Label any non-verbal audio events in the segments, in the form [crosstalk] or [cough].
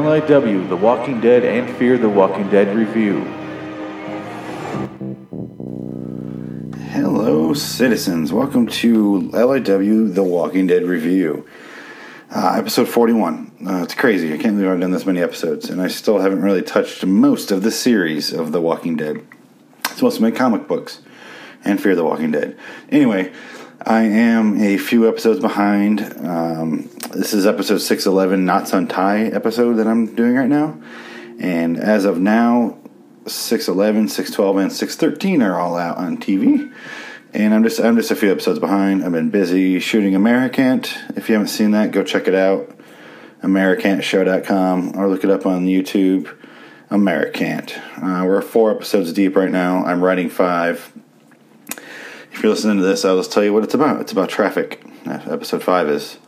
LIW The Walking Dead and Fear the Walking Dead review. Hello, citizens. Welcome to LIW The Walking Dead review. Uh, episode 41. Uh, it's crazy. I can't believe I've done this many episodes, and I still haven't really touched most of the series of The Walking Dead. It's mostly my comic books and Fear the Walking Dead. Anyway, I am a few episodes behind. Um, this is episode 611, Knots Untie episode that I'm doing right now. And as of now, 611, 612, and 613 are all out on TV. And I'm just I'm just a few episodes behind. I've been busy shooting Americant. If you haven't seen that, go check it out. AmericantShow.com or look it up on YouTube. Americant. Uh, we're four episodes deep right now. I'm writing five if you're listening to this, I'll just tell you what it's about. It's about traffic. Episode 5 is.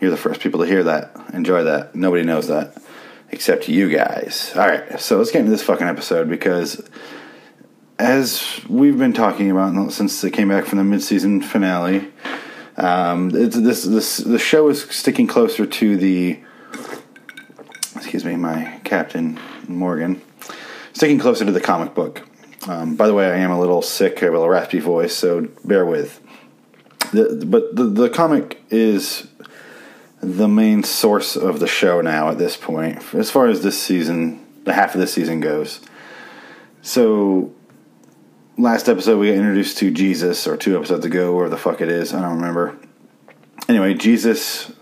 You're the first people to hear that. Enjoy that. Nobody knows that except you guys. All right, so let's get into this fucking episode because as we've been talking about since they came back from the mid-season finale, um, this this the show is sticking closer to the excuse me, my captain Morgan, sticking closer to the comic book. Um, by the way, I am a little sick. I have a little raspy voice, so bear with. The, but the, the comic is the main source of the show now at this point, as far as this season, the half of this season goes. So, last episode we got introduced to Jesus, or two episodes ago, where the fuck it is, I don't remember. Anyway, Jesus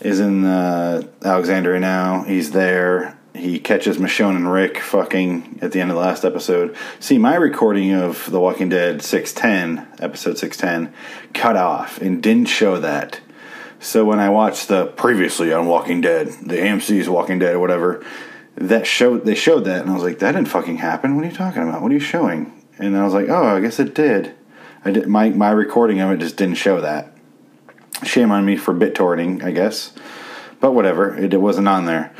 is in uh, Alexandria now. He's there he catches Michonne and Rick fucking at the end of the last episode. See, my recording of The Walking Dead 610, episode 610, cut off and didn't show that. So when I watched the previously on Walking Dead, the AMC's Walking Dead or whatever, that showed they showed that and I was like, that didn't fucking happen. What are you talking about? What are you showing? And I was like, oh, I guess it did. I did my my recording of it just didn't show that. Shame on me for bit torrenting, I guess. But whatever, it, it wasn't on there.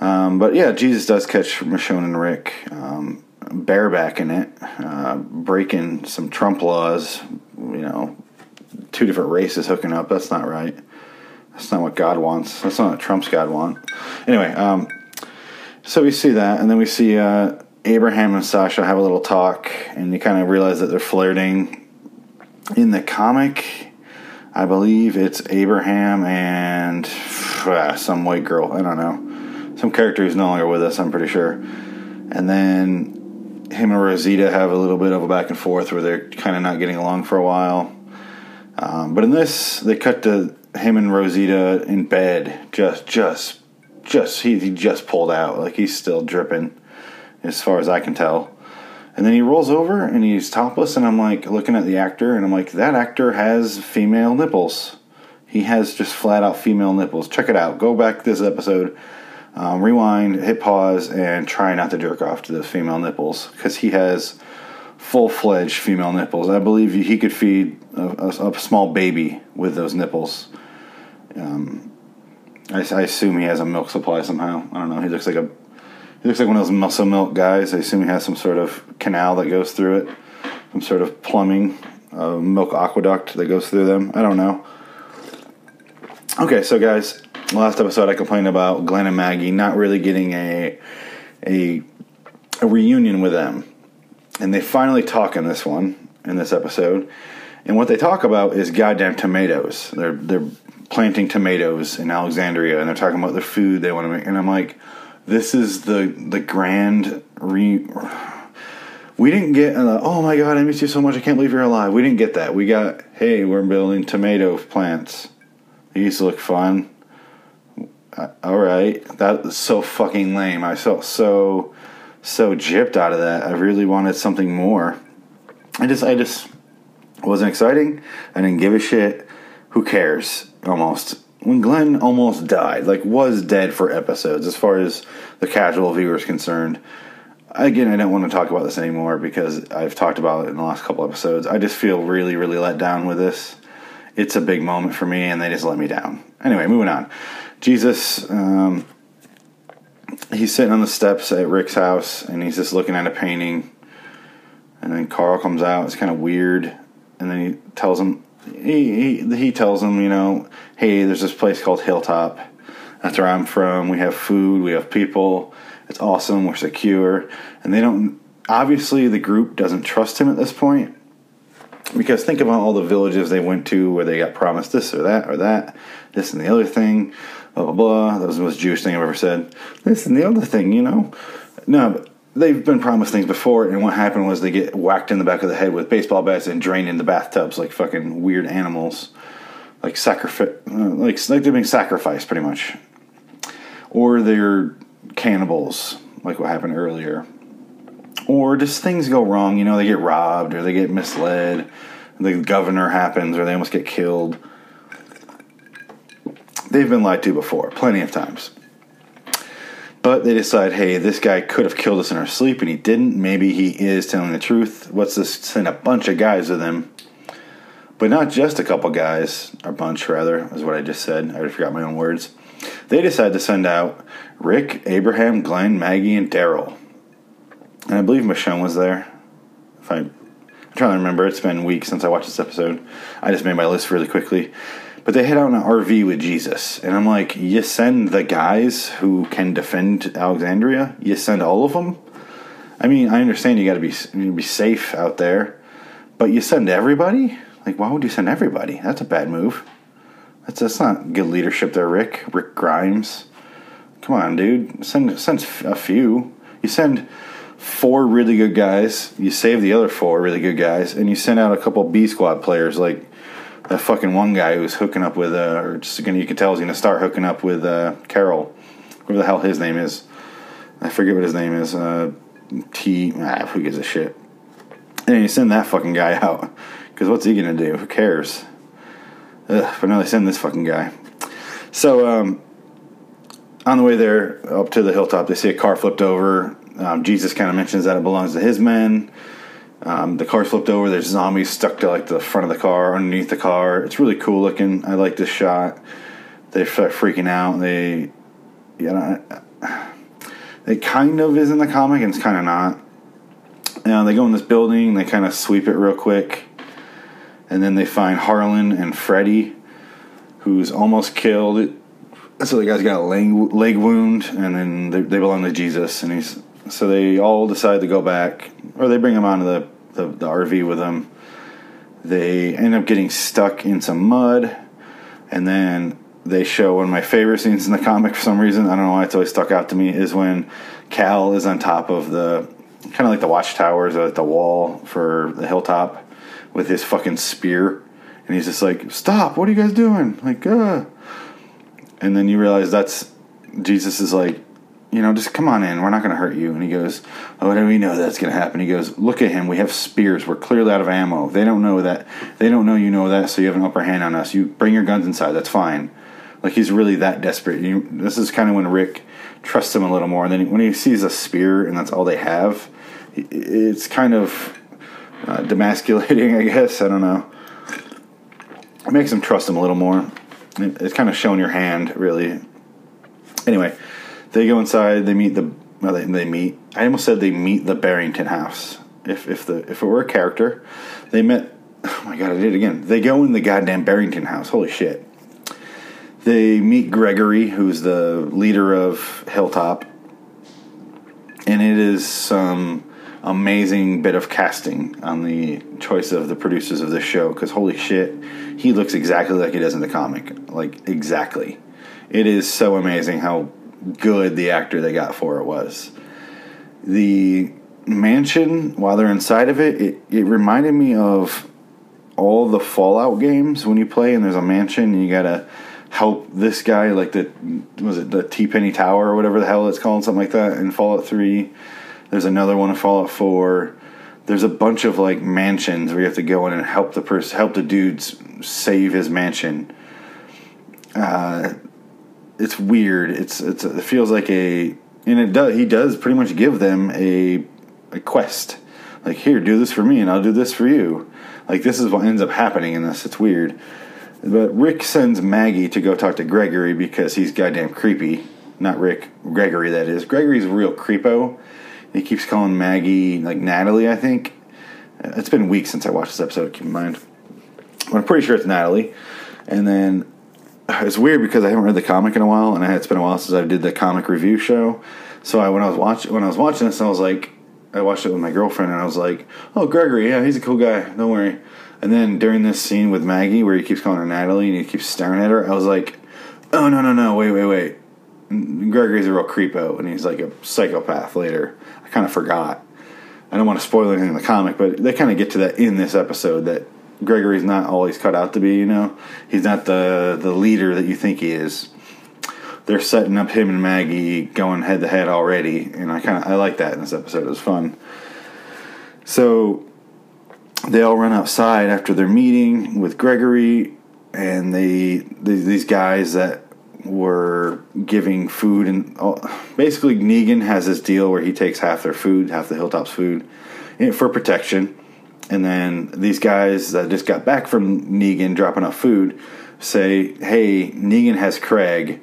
Um, but yeah, Jesus does catch Michonne and Rick um, barebacking it, uh, breaking some Trump laws. You know, two different races hooking up. That's not right. That's not what God wants. That's not what Trump's God want. Anyway, um, so we see that, and then we see uh, Abraham and Sasha have a little talk, and you kind of realize that they're flirting. In the comic, I believe it's Abraham and uh, [sighs] some white girl. I don't know some character who's no longer with us, I'm pretty sure. And then him and Rosita have a little bit of a back and forth where they're kind of not getting along for a while. Um, but in this, they cut to him and Rosita in bed, just, just, just, he, he just pulled out. Like he's still dripping, as far as I can tell. And then he rolls over and he's topless, and I'm like looking at the actor, and I'm like, that actor has female nipples. He has just flat out female nipples. Check it out. Go back this episode um, rewind, hit pause, and try not to jerk off to the female nipples because he has full fledged female nipples. I believe he could feed a, a, a small baby with those nipples. Um, I, I, assume he has a milk supply somehow. I don't know. He looks like a he looks like one of those muscle milk guys. I assume he has some sort of canal that goes through it, some sort of plumbing, uh, milk aqueduct that goes through them. I don't know. Okay, so guys, last episode I complained about Glenn and Maggie not really getting a a, a reunion with them, and they finally talk in this one in this episode. And what they talk about is goddamn tomatoes. They're they're planting tomatoes in Alexandria, and they're talking about the food they want to make. And I'm like, this is the the grand re. We didn't get, uh, oh my god, I miss you so much. I can't believe you're alive. We didn't get that. We got, hey, we're building tomato plants. These look fun Uh, all right, that was so fucking lame. I felt so so gypped out of that. I really wanted something more. I just I just wasn't exciting. I didn't give a shit. Who cares? Almost when Glenn almost died, like was dead for episodes, as far as the casual viewer is concerned. Again, I don't want to talk about this anymore because I've talked about it in the last couple episodes. I just feel really, really let down with this. It's a big moment for me, and they just let me down. Anyway, moving on. Jesus, um, he's sitting on the steps at Rick's house and he's just looking at a painting. And then Carl comes out. It's kind of weird. And then he tells him, he, he, he tells him, you know, hey, there's this place called Hilltop. That's where I'm from. We have food, we have people. It's awesome. We're secure. And they don't, obviously, the group doesn't trust him at this point. Because think about all the villages they went to where they got promised this or that or that, this and the other thing, blah, blah, blah. That was the most Jewish thing I've ever said. This and the other thing, you know? No, they've been promised things before, and what happened was they get whacked in the back of the head with baseball bats and drained into bathtubs like fucking weird animals. Like sacrifice, uh, like, like they're being sacrificed, pretty much. Or they're cannibals, like what happened earlier. Or just things go wrong, you know, they get robbed or they get misled, the governor happens or they almost get killed. They've been lied to before, plenty of times. But they decide, hey, this guy could have killed us in our sleep and he didn't. Maybe he is telling the truth. What's this? Send a bunch of guys with him. But not just a couple guys, a bunch rather, is what I just said. I already forgot my own words. They decide to send out Rick, Abraham, Glenn, Maggie, and Daryl. And I believe Michonne was there. If I, I'm trying to remember, it's been weeks since I watched this episode. I just made my list really quickly. But they head out in an RV with Jesus. And I'm like, you send the guys who can defend Alexandria? You send all of them? I mean, I understand you got to be you be safe out there, but you send everybody? Like, why would you send everybody? That's a bad move. That's that's not good leadership there, Rick. Rick Grimes. Come on, dude. Send send a few. You send four really good guys. You save the other four really good guys, and you send out a couple B squad players like that fucking one guy who's hooking up with uh, or just gonna you can tell he's gonna start hooking up with uh, Carol, whatever the hell his name is. I forget what his name is. Uh, T. Ah, who gives a shit? And you send that fucking guy [laughs] out because what's he gonna do? Who cares? Ugh, but no, they send this fucking guy. So um, on the way there up to the hilltop, they see a car flipped over. Um, Jesus kind of mentions that it belongs to his men. Um, the car flipped over. There's zombies stuck to like the front of the car, underneath the car. It's really cool looking. I like this shot. They start freaking out. They, you know, it kind of is in the comic, and it's kind of not. You know, they go in this building. They kind of sweep it real quick, and then they find Harlan and Freddy, who's almost killed. So the guy's got a leg, leg wound, and then they, they belong to Jesus, and he's so they all decide to go back, or they bring him onto the, the, the RV with them. They end up getting stuck in some mud, and then they show one of my favorite scenes in the comic for some reason. I don't know why it's always stuck out to me. Is when Cal is on top of the kind of like the watchtowers or like the wall for the hilltop with his fucking spear, and he's just like, "Stop! What are you guys doing?" Like, uh. And then you realize that's Jesus is like, you know, just come on in. We're not going to hurt you. And he goes, Oh, do we know that's going to happen? He goes, Look at him. We have spears. We're clearly out of ammo. They don't know that. They don't know you know that, so you have an upper hand on us. You bring your guns inside. That's fine. Like he's really that desperate. You, this is kind of when Rick trusts him a little more. And then when he sees a spear and that's all they have, it's kind of uh, demasculating, [laughs] I guess. I don't know. It makes him trust him a little more. It's kind of showing your hand, really. Anyway they go inside. They meet the. Well, they, they meet. I almost said they meet the Barrington house. If if the if it were a character, they met. Oh my god! I did it again. They go in the goddamn Barrington house. Holy shit! They meet Gregory, who's the leader of Hilltop, and it is some amazing bit of casting on the choice of the producers of this show. Because holy shit, he looks exactly like he does in the comic. Like exactly. It is so amazing how good the actor they got for it was. The mansion, while they're inside of it, it, it reminded me of all the Fallout games when you play and there's a mansion and you gotta help this guy, like the was it the Tenpenny Tower or whatever the hell it's called, something like that in Fallout Three. There's another one in Fallout Four. There's a bunch of like mansions where you have to go in and help the person, help the dudes save his mansion. Uh, it's weird. It's it's it feels like a and it does he does pretty much give them a a quest. Like here, do this for me, and I'll do this for you. Like this is what ends up happening in this. It's weird. But Rick sends Maggie to go talk to Gregory because he's goddamn creepy. Not Rick, Gregory. That is. Gregory's a real creepo. He keeps calling Maggie like Natalie. I think it's been weeks since I watched this episode. Keep in mind, but I'm pretty sure it's Natalie. And then it's weird because I haven't read the comic in a while, and it's been a while since I did the comic review show. So I when I was watching when I was watching this, I was like, I watched it with my girlfriend, and I was like, "Oh, Gregory, yeah, he's a cool guy. Don't worry." And then during this scene with Maggie, where he keeps calling her Natalie and he keeps staring at her, I was like, "Oh no, no, no! Wait, wait, wait! Gregory's a real creepo, and he's like a psychopath." Later, I kind of forgot. I don't want to spoil anything in the comic, but they kind of get to that in this episode that Gregory's not always cut out to be. You know, he's not the the leader that you think he is. They're setting up him and Maggie going head to head already, and I kind of I like that in this episode. It was fun. So they all run outside after their meeting with Gregory, and they these guys that were giving food and basically Negan has this deal where he takes half their food, half the Hilltops food, for protection and then these guys that just got back from Negan dropping off food say, "Hey, Negan has Craig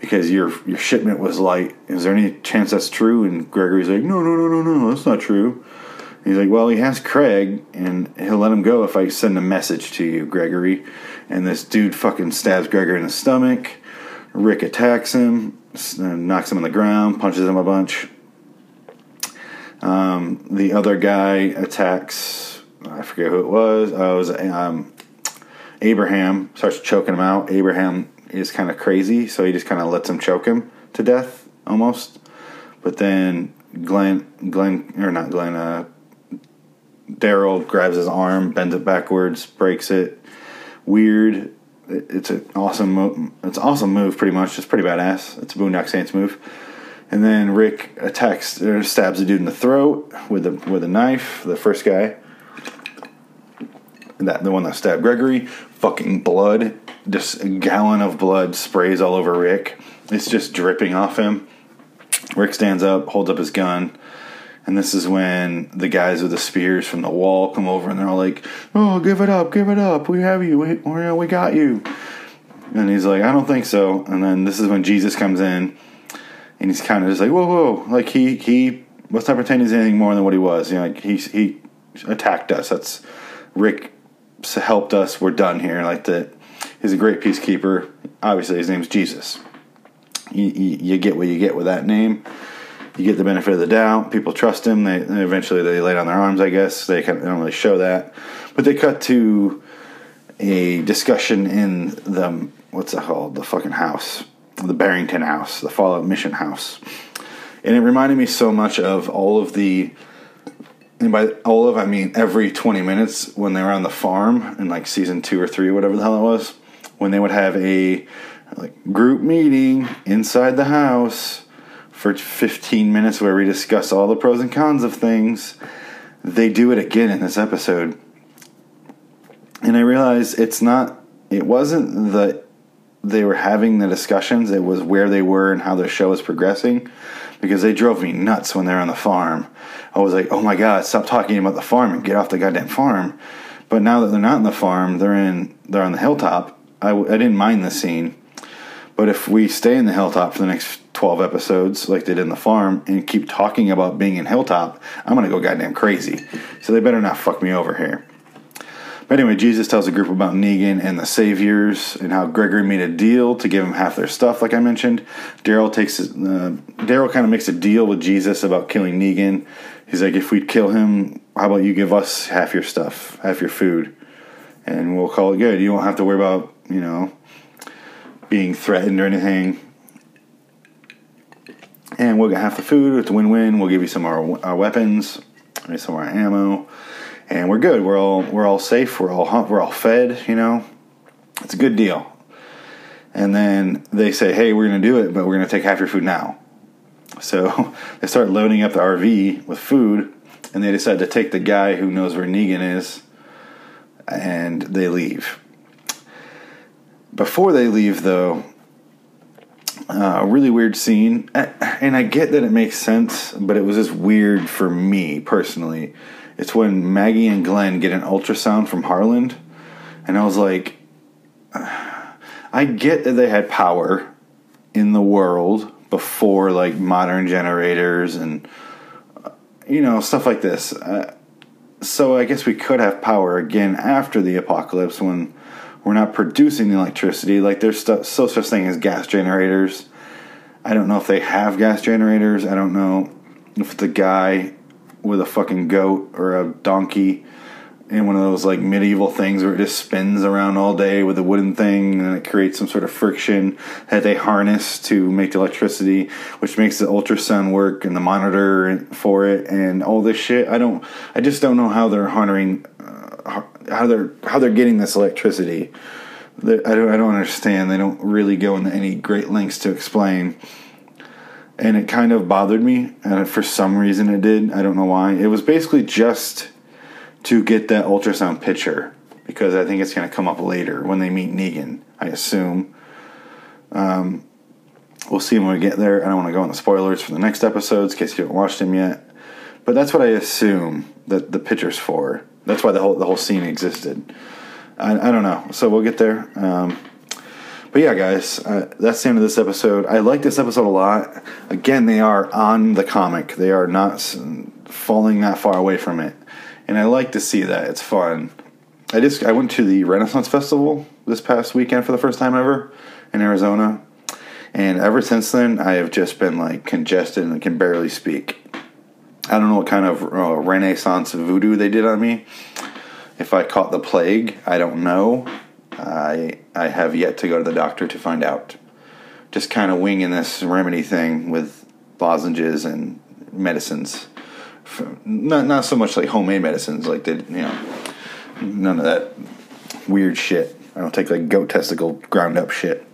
because your your shipment was light. Is there any chance that's true?" And Gregory's like, "No, no, no, no, no, that's not true." He's like, "Well, he has Craig, and he'll let him go if I send a message to you, Gregory." And this dude fucking stabs Gregory in the stomach. Rick attacks him, knocks him on the ground, punches him a bunch. Um, the other guy attacks I forget who it was. Uh, it was um, Abraham starts choking him out. Abraham is kind of crazy, so he just kind of lets him choke him to death almost. But then Glenn, Glenn or not Glenn, uh, Daryl grabs his arm, bends it backwards, breaks it. Weird. It's an awesome. It's an awesome move. Pretty much. It's pretty badass. It's a Boondock Saints move. And then Rick attacks or stabs the dude in the throat with a with a knife. The first guy that the one that stabbed Gregory, fucking blood, just a gallon of blood sprays all over Rick. It's just dripping off him. Rick stands up, holds up his gun, and this is when the guys with the spears from the wall come over and they're all like, "Oh, give it up, give it up. We have you. We, we got you." And he's like, "I don't think so." And then this is when Jesus comes in, and he's kind of just like, "Whoa, whoa!" Like he he let's not pretend he's anything more than what he was. You know, like he he attacked us. That's Rick helped us. We're done here. Like that, he's a great peacekeeper. Obviously, his name's Jesus. You, you, you, get what you get with that name. You get the benefit of the doubt. People trust him. They eventually they lay down their arms. I guess they, kind of, don't really show that, but they cut to a discussion in the what's it called? The fucking house, the Barrington House, the Fallout Mission House, and it reminded me so much of all of the and by all of I mean every 20 minutes when they were on the farm in like season two or three, whatever the hell it was, when they would have a like group meeting inside the house for 15 minutes where we discuss all the pros and cons of things. They do it again in this episode. And I realized it's not, it wasn't that they were having the discussions, it was where they were and how the show was progressing because they drove me nuts when they're on the farm. I was like, oh my God, stop talking about the farm and get off the goddamn farm. But now that they're not in the farm, they're in they're on the hilltop. I, I didn't mind the scene, but if we stay in the hilltop for the next twelve episodes, like they did in the farm, and keep talking about being in hilltop, I'm gonna go goddamn crazy. So they better not fuck me over here. But anyway, Jesus tells a group about Negan and the Saviors and how Gregory made a deal to give him half their stuff, like I mentioned. Daryl takes uh, Daryl kind of makes a deal with Jesus about killing Negan. He's like, if we kill him, how about you give us half your stuff, half your food, and we'll call it good. You won't have to worry about you know being threatened or anything. And we'll get half the food. It's a win-win. We'll give you some of our, our weapons, some of our ammo and we're good. We're all we're all safe. We're all we're all fed. You know, it's a good deal. And then they say, "Hey, we're going to do it, but we're going to take half your food now." So [laughs] they start loading up the RV with food, and they decide to take the guy who knows where Negan is, and they leave. Before they leave, though, uh, a really weird scene, and I get that it makes sense, but it was just weird for me personally it's when Maggie and Glenn get an ultrasound from Harlan, and I was like, I get that they had power in the world before like modern generators and you know stuff like this. Uh, so I guess we could have power again after the apocalypse when we're not producing the electricity. Like there's stu- so such thing as gas generators. I don't know if they have gas generators. I don't know if the guy with a fucking goat or a donkey in one of those like medieval things where it just spins around all day with a wooden thing and it creates some sort of friction that they harness to make the electricity, which makes the ultrasound work and the monitor for it and all this shit. I don't, I just don't know how they're harnessing, uh, how they're how they're getting this electricity. I don't, I don't understand. They don't really go into any great lengths to explain. And it kind of bothered me, and for some reason it did. I don't know why. It was basically just to get that ultrasound picture because I think it's going to come up later when they meet Negan. I assume. Um, we'll see when we get there. I don't want to go into spoilers for the next episodes in case you haven't watched them yet. But that's what I assume that the picture's for. That's why the whole the whole scene existed. I, I don't know. So we'll get there. Um, but yeah, guys, uh, that's the end of this episode. I like this episode a lot. Again, they are on the comic. They are not falling that far away from it and I like to see that. It's fun. I just I went to the Renaissance Festival this past weekend for the first time ever in Arizona, and ever since then I have just been like congested and can barely speak. I don't know what kind of uh, Renaissance voodoo they did on me. If I caught the plague, I don't know. I I have yet to go to the doctor to find out. Just kind of winging this remedy thing with lozenges and medicines not not so much like homemade medicines, like they, you know, none of that weird shit. I don't take like goat testicle ground up shit.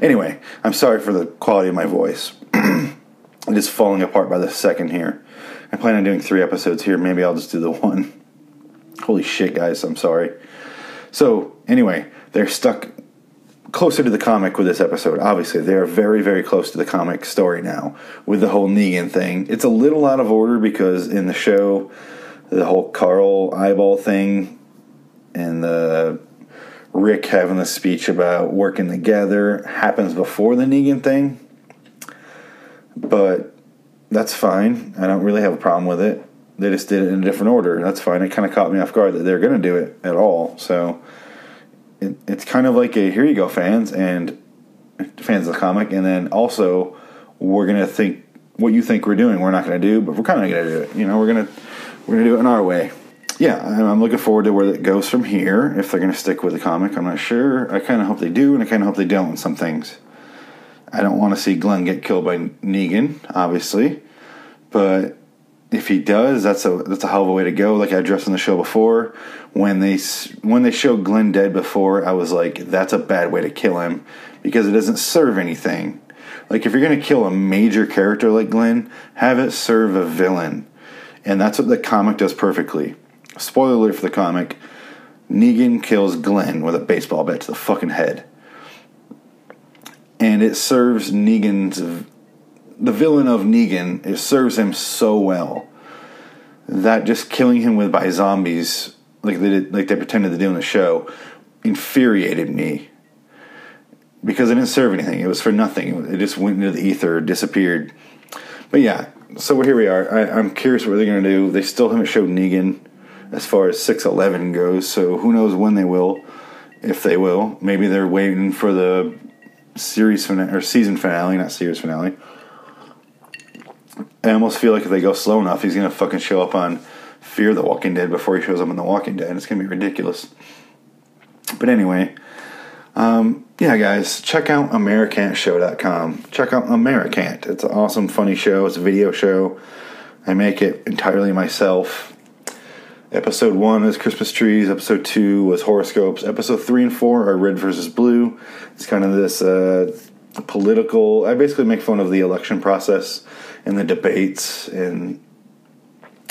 Anyway, I'm sorry for the quality of my voice. [clears throat] it is falling apart by the second here. I plan on doing three episodes here. Maybe I'll just do the [laughs] one. Holy shit, guys! I'm sorry. So anyway, they're stuck closer to the comic with this episode. Obviously, they are very, very close to the comic story now with the whole Negan thing. It's a little out of order because in the show, the whole Carl eyeball thing and the Rick having the speech about working together happens before the Negan thing. But that's fine. I don't really have a problem with it. They just did it in a different order. That's fine. It kind of caught me off guard that they're going to do it at all. So it, it's kind of like a here you go, fans and fans of the comic, and then also we're gonna think what you think we're doing. We're not gonna do, but we're kind of gonna do it. You know, we're gonna we're gonna do it in our way. Yeah, I'm looking forward to where it goes from here. If they're gonna stick with the comic, I'm not sure. I kind of hope they do, and I kind of hope they don't. Some things. I don't want to see Glenn get killed by Negan, obviously, but if he does, that's a that's a hell of a way to go. Like I addressed in the show before, when they when they showed Glenn dead before, I was like, that's a bad way to kill him because it doesn't serve anything. Like if you're gonna kill a major character like Glenn, have it serve a villain, and that's what the comic does perfectly. Spoiler alert for the comic: Negan kills Glenn with a baseball bat to the fucking head, and it serves Negan's the villain of Negan, it serves him so well that just killing him with by zombies, like they did, like they pretended to do in the show, infuriated me because it didn't serve anything. It was for nothing. It just went into the ether, disappeared. But yeah, so here we are. I, am curious what they're going to do. They still haven't showed Negan as far as 611 goes, so who knows when they will, if they will. Maybe they're waiting for the series finale or season finale, not series finale. I almost feel like if they go slow enough, he's gonna fucking show up on Fear the Walking Dead before he shows up in The Walking Dead. It's gonna be ridiculous. But anyway, um, yeah, guys, check out AmericantShow.com. Check out Americant. It's an awesome, funny show. It's a video show. I make it entirely myself. Episode one is Christmas trees. Episode two was horoscopes. Episode three and four are red versus blue. It's kind of this uh, political. I basically make fun of the election process and the debates, and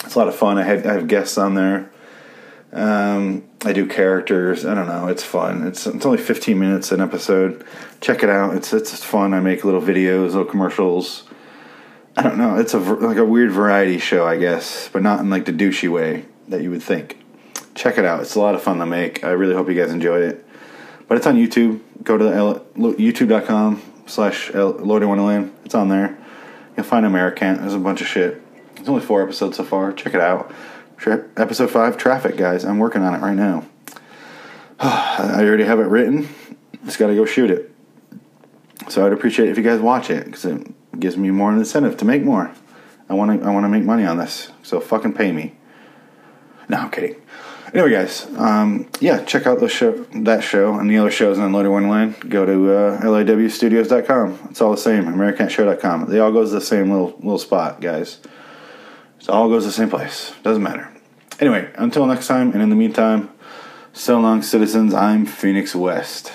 it's a lot of fun. I had I have guests on there. Um, I do characters. I don't know. It's fun. It's it's only 15 minutes an episode. Check it out. It's it's fun. I make little videos, little commercials. I don't know. It's a like a weird variety show, I guess, but not in like the douchey way that you would think. Check it out. It's a lot of fun to make. I really hope you guys enjoy it. But it's on YouTube. Go to youtube.com slash Lordy Wonderland. It's on there. You'll find Americant. There's a bunch of shit. It's only four episodes so far. Check it out. Episode five, traffic, guys. I'm working on it right now. [sighs] I already have it written. Just got to go shoot it. So I'd appreciate it if you guys watch it because it gives me more incentive to make more. I want to I want to make money on this. So fucking pay me. No, I'm kidding. Anyway, guys, um, yeah, check out the show, that show, and the other shows on Loader Line. Go to uh, liwstudios.com. It's all the same. AmericantShow.com. They all go to the same little little spot, guys. It all goes to the same place. Doesn't matter. Anyway, until next time, and in the meantime, so long, citizens. I'm Phoenix West.